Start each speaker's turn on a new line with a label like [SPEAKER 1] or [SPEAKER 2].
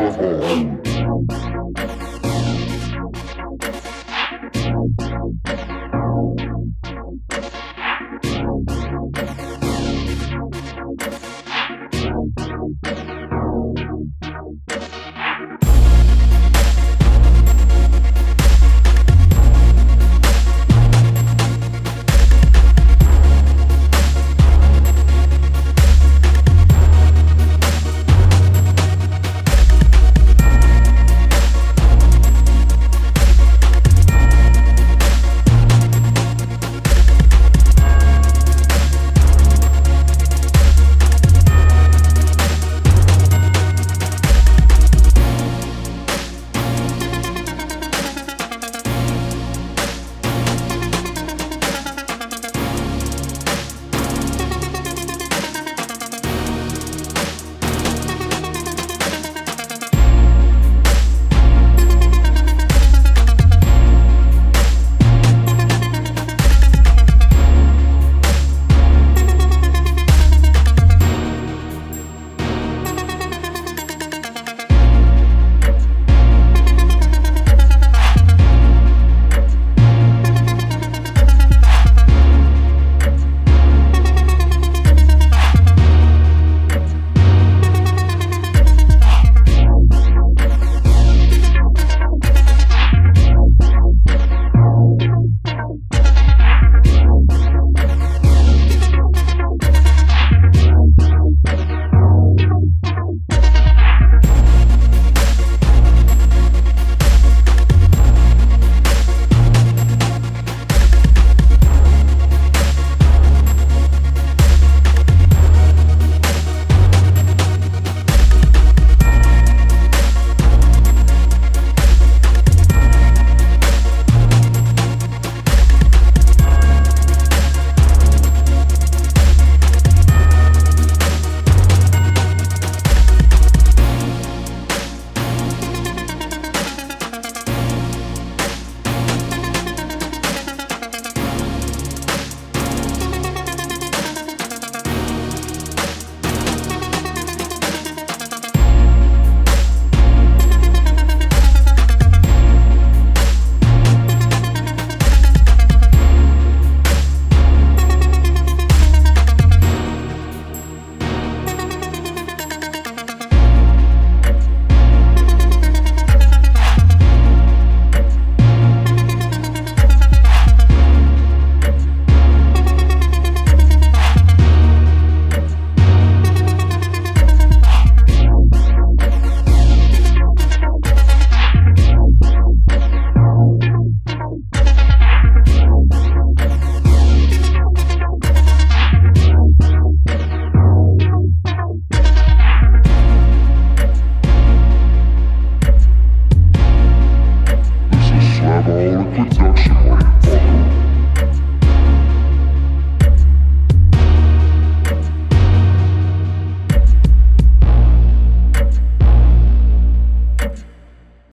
[SPEAKER 1] fuego